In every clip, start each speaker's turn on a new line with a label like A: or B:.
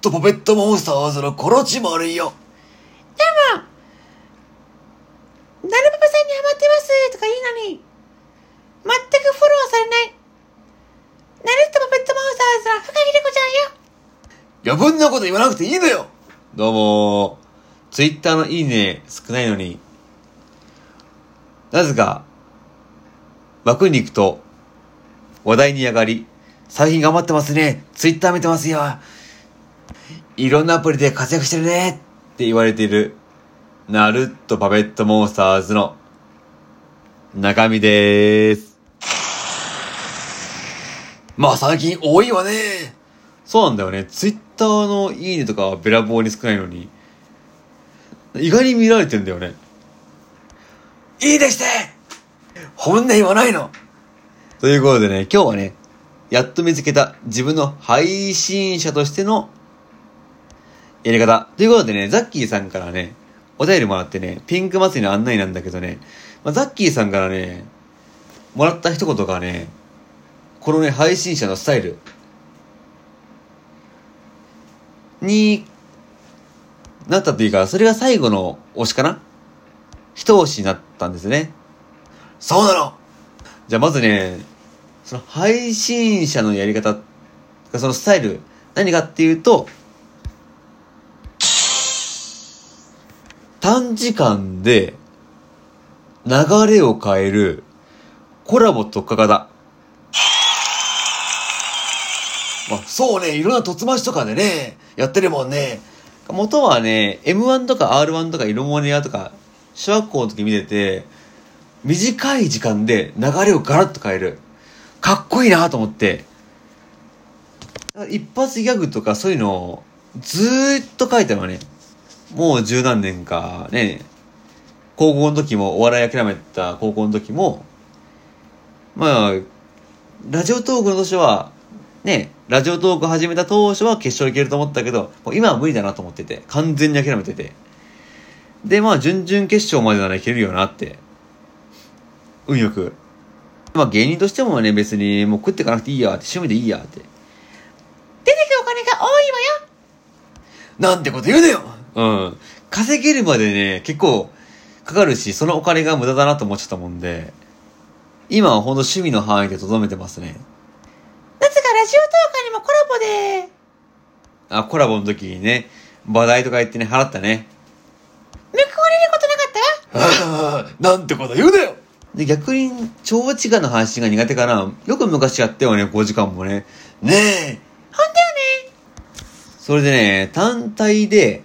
A: トパペットモンスターズのコロチマルよ
B: でも、ナルパパさんにハマってますとかいいのに、全くフォローされない。ナルットパペットモンスターズの深木玲子ちゃんよ。
A: 余分なこと言わなくていいのよ
C: どうもツイッターのいいね少ないのに、なぜか、枠に行くと、話題に上がり、
A: 最近頑張ってますね。ツイッター見てますよ。いろんなアプリで活躍してるね。
C: って言われている、ナルットパペットモンスターズの中身でーす。
A: まあ最近多いわね。
C: そうなんだよね。ツイッターのいいねとかはべらぼうに少ないのに、意外に見られてんだよね。
A: いいでして本音言わないの。
C: ということでね、今日はね、やっと見つけた自分の配信者としてのやり方。ということでね、ザッキーさんからね、お便りもらってね、ピンク祭りの案内なんだけどね、まあ、ザッキーさんからね、もらった一言がね、このね、配信者のスタイルになったというか、それが最後の推しかな一押しになったんですね。
A: そうなの。
C: じゃあまずね、その配信者のやり方、そのスタイル、何かっていうと、短時間で流れを変えるコラボ特化型。
A: まあ、そうね、いろんなとつましとかでね、やってるもんね。
C: 元はね、M1 とか R1 とか色モネアとか、小学校の時見てて、短い時間で流れをガラッと変える。かっこいいなと思って。一発ギャグとかそういうのをずーっと書いたのはね、もう十何年かね、高校の時も、お笑い諦めた高校の時も、まあ、ラジオトークの年は、ね、ラジオトーク始めた当初は決勝いけると思ったけど、今は無理だなと思ってて、完全に諦めてて。で、まあ、準々決勝までならいけるよなって、運よく。まあ、芸人としてもね、別にもう食っていかなくていいやって、趣味でいいやって。
B: 出てくお金が多いわよ。
A: なんてこと言うのよ。
C: うん。稼げるまでね、結構かかるし、そのお金が無駄だなと思っちゃったもんで、今はほんと趣味の範囲で留めてますね。
B: なぜかラジオトークにもコラボで、
C: あ、コラボの時にね、話題とか言ってね、払ったね。
B: 報われることなかった？わ。
A: ああ、なんてこと言うのよ。
C: で、逆に、長時間の配信が苦手かな。よく昔やったよね、5時間もね。
A: ねえ。
B: ほんだよね。
C: それでね、単体で、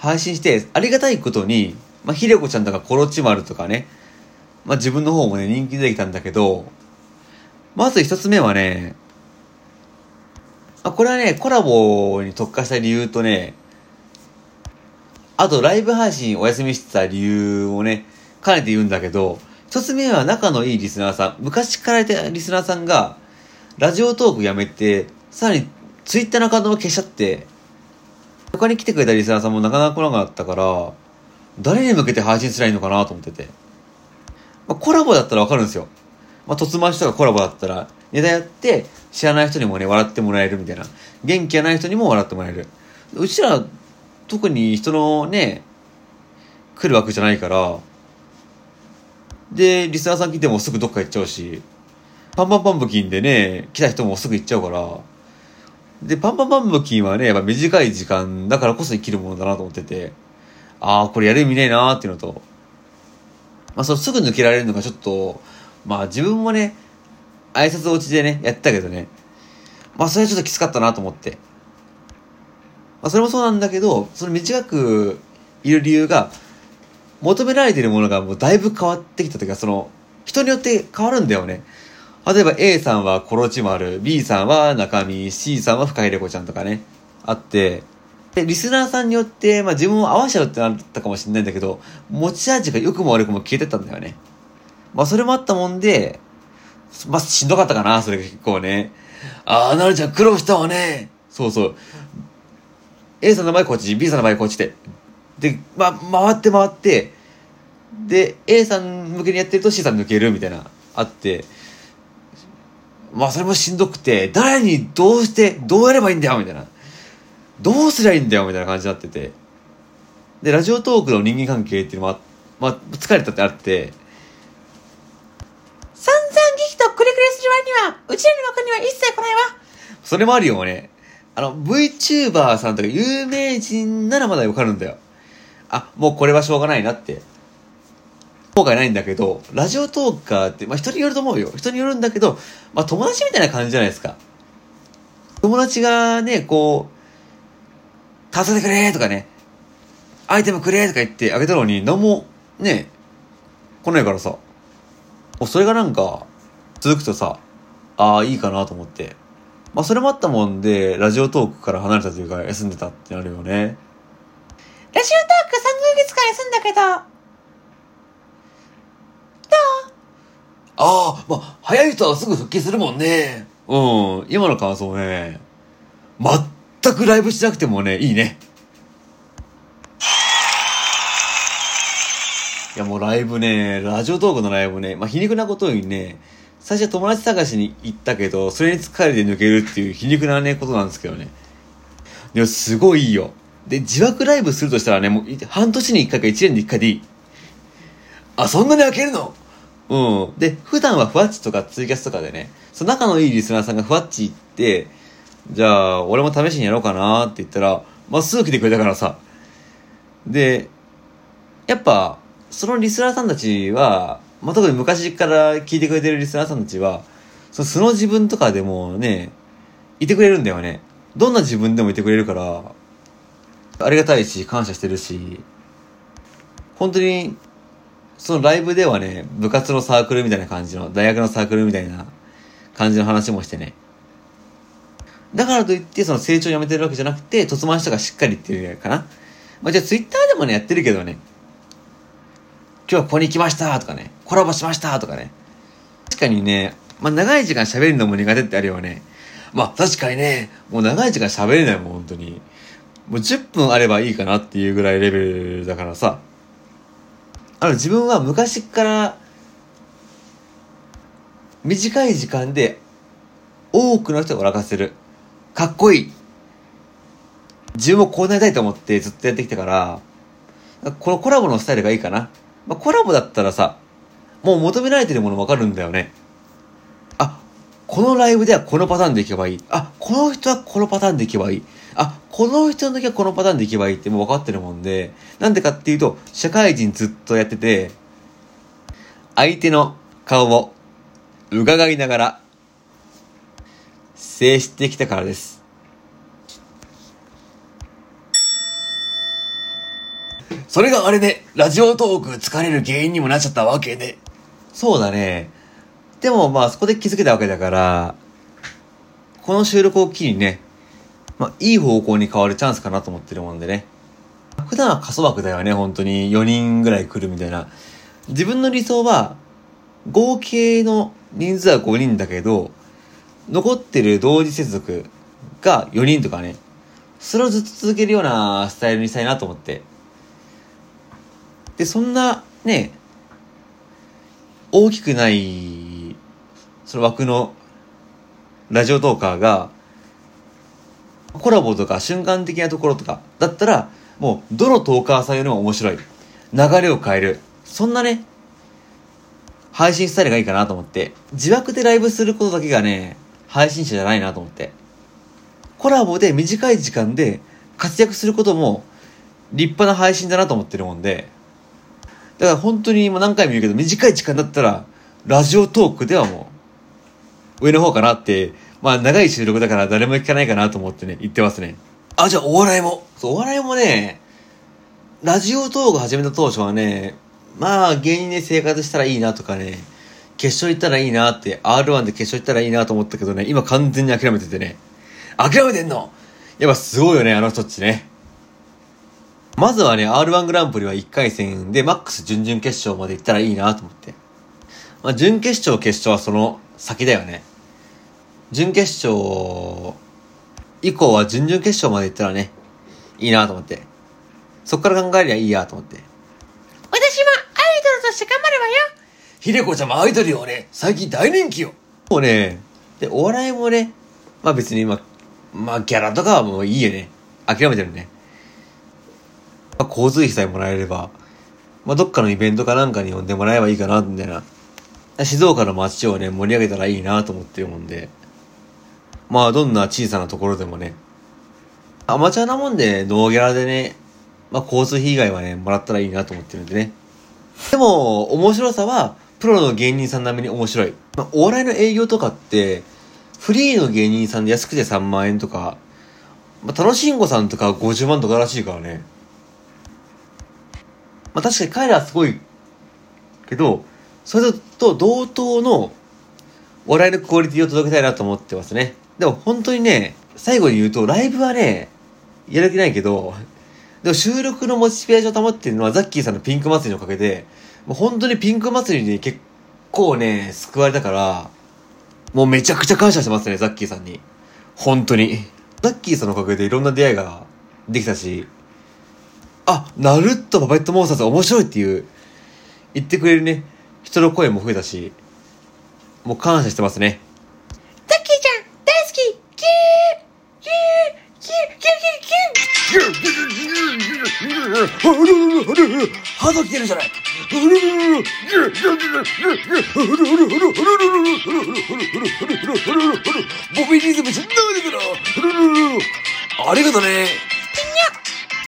C: 配信して、ありがたいことに、まあ、ひでこちゃんとかコロチマルとかね、まあ、自分の方もね、人気出てきたんだけど、まず一つ目はね、あ、これはね、コラボに特化した理由とね、あとライブ配信お休みしてた理由をね、兼ねて言うんだけど、一つ目は仲のいいリスナーさん、昔からいたリスナーさんが、ラジオトークやめて、さらにツイッターのアカウントも消しちゃって、他に来てくれたリスナーさんもなかなか来なかったから、誰に向けて配信すりゃいいのかなと思ってて。まあ、コラボだったらわかるんですよ。まあ、とつましとかコラボだったら、ネタやって、知らない人にもね、笑ってもらえるみたいな。元気がない人にも笑ってもらえる。うちら、特に人のね、来るわけじゃないから、で、リスナーさん来てもすぐどっか行っちゃうし、パンパンパンプキンでね、来た人もすぐ行っちゃうから、で、パンパンパンプキンはね、やっぱ短い時間だからこそ生きるものだなと思ってて、ああ、これやる意味ねえなーっていうのと、まあ、そのすぐ抜けられるのがちょっと、まあ自分もね、挨拶落ちでね、やったけどね、まあそれはちょっときつかったなと思って。まあそれもそうなんだけど、その短くいる理由が、求められているものがもうだいぶ変わってきたというか、その、人によって変わるんだよね。例えば A さんはコロチマル、B さんは中身、C さんは深井レコちゃんとかね、あって、で、リスナーさんによって、まあ自分を合わせちゃうってなったかもしれないんだけど、持ち味が良くも悪くも消えてったんだよね。まあそれもあったもんで、まあしんどかったかな、それが結構ね。
A: ああ、なるちゃん苦労したわね。
C: そうそう。A さんの場合こっち、B さんの場合こっちで。で、まあ、回って回って、で、A さん向けにやってると C さん抜けるみたいな、あって、まあそれもしんどくて、誰にどうして、どうやればいいんだよみたいな。どうすりゃいいんだよみたいな感じになってて。で、ラジオトークの人間関係っていうのは、まあ、疲れたってあって、
B: 散々劇とくれくれする割には、うちらの枠には一切来ないわ。
C: それもあるよね。あの、VTuber さんとか有名人ならまだわかるんだよ。あ、もうこれはしょうがないなって。後悔ないんだけど、ラジオトーカーって、まあ人によると思うよ。人によるんだけど、まあ友達みたいな感じじゃないですか。友達がね、こう、助けてくれとかね、アイテムくれとか言ってあげたのに、何も、ね、来ないからさ。それがなんか、続くとさ、ああ、いいかなと思って。まあそれもあったもんで、ラジオトークから離れたというか、休んでたってなるよね。
B: ラジオトーク3ヶ月間休んだけど、
C: ああ、まあ、早い人はすぐ復帰するもんね。うん、今の感想ね。全くライブしなくてもね、いいね。いやもうライブね、ラジオトークのライブね、まあ皮肉なことにね、最初は友達探しに行ったけど、それに疲れて抜けるっていう皮肉なね、ことなんですけどね。でもすごいいいよ。で、自爆ライブするとしたらね、もう半年に一回か一年に一回でいい。あ、そんなに開けるの？うん。で、普段はふわっちとかツイキャスとかでね、その仲のいいリスナーさんがふわっち行って、じゃあ、俺も試しにやろうかなって言ったら、まあ、すぐ来てくれたからさ。で、やっぱ、そのリスナーさんたちは、まあ、特に昔から聞いてくれてるリスナーさんたちは、その素の自分とかでもね、いてくれるんだよね。どんな自分でもいてくれるから、ありがたいし、感謝してるし、本当に、そのライブではね、部活のサークルみたいな感じの、大学のサークルみたいな感じの話もしてね。だからといって、その成長をやめてるわけじゃなくて、突回しとかしっかりっていうかな。まあ、じゃあツイッターでもね、やってるけどね、今日はここに来ましたとかね、コラボしましたとかね。確かにね、まあ、長い時間喋るのも苦手ってあるよね。まあ、確かにね、もう長い時間喋れないもん、本当に。もう10分あればいいかなっていうぐらいレベルだからさ。あの、自分は昔から、短い時間で多くの人を笑かせる。かっこいい。自分もこうなりたいと思ってずっとやってきたから、このコラボのスタイルがいいかな。まあ、コラボだったらさ、もう求められてるもの分かるんだよね。あ、このライブではこのパターンでいけばいい。あ、この人はこのパターンでいけばいい。あ、この人の時はこのパターンでいけばいいってもう分かってるもんで、なんでかっていうと、社会人ずっとやってて、相手の顔を伺いながら、制してきたからです。それがあれで、ラジオトーク疲れる原因にもなっちゃったわけで。そうだね。でもまあそこで気づけたわけだから、この収録を機にね、まあいい方向に変わるチャンスかなと思ってるもんでね。普段は過疎枠だよね、本当に。4人ぐらい来るみたいな。自分の理想は、合計の人数は5人だけど、残ってる同時接続が4人とかね、それをずっと続けるようなスタイルにしたいなと思って。で、そんな、ね、大きくない、その枠のラジオトーカーが、コラボとか瞬間的なところとかだったら、もうどのトーカーさんよりも面白い。流れを変える。そんなね、配信スタイルがいいかなと思って。自爆でライブすることだけがね、配信者じゃないなと思って。コラボで短い時間で活躍することも立派な配信だなと思ってるもんで。だから本当に今何回も言うけど、短い時間だったら、ラジオトークではもう、上の方かなって、まあ長い収録だから誰も聞かないかなと思ってね、言ってますね。あ、じゃあお笑いも。そう、お笑いもね、ラジオトーク始めた当初はね、まあ芸人で生活したらいいなとかね、決勝行ったらいいなって、R1 で決勝行ったらいいなと思ったけどね、今完全に諦めててね。諦めてんの?やっぱすごいよね、あの人っちね。まずはね、R1 グランプリは1回戦で、マックス準々決勝まで行ったらいいなと思って。まあ、準決勝、決勝はその先だよね。準決勝以降は準々決勝まで行ったらね、いいなと思って。そっから考えりゃいいやと思って。
B: 私もアイドルとして頑張るわよ。
C: ひでこちゃんもアイドルよね。最近大人気よ。もうね、で、お笑いもね、まあ別に、まあ、まあギャラとかはもういいよね。諦めてるね。まあ、交通費さえもらえれば、まあどっかのイベントかなんかに呼んでもらえばいいかな、みたいな。静岡の街をね、盛り上げたらいいなと思ってるもんで。まあどんな小さなところでもね、アマチュアなもんで、ノーギャラでね、まあ交通費以外はね、もらったらいいなと思ってるんでね。でも、面白さは、プロの芸人さん並みに面白い。まあ、お笑いの営業とかって、フリーの芸人さんで安くて3万円とか、まあ、楽しんごさんとか50万とからしいからね。まあ、確かに彼らはすごいけど、それと同等のお笑いのクオリティを届けたいなと思ってますね。でも本当にね、最後に言うと、ライブはね、やる気ないけど、でも収録のモチベーションを保ってるのはザッキーさんのピンク祭りのおかげで、もう本当にピンク祭りに結構ね、救われたから、もうめちゃくちゃ感謝してますね、ザッキーさんに。本当に。ザッキーさんのおかげでいろんな出会いができたし、あ、ナルット・パペット・モンスターズ面白いっていう、言ってくれるね、人の声も増えたし、もう感謝してますね。るじゃない。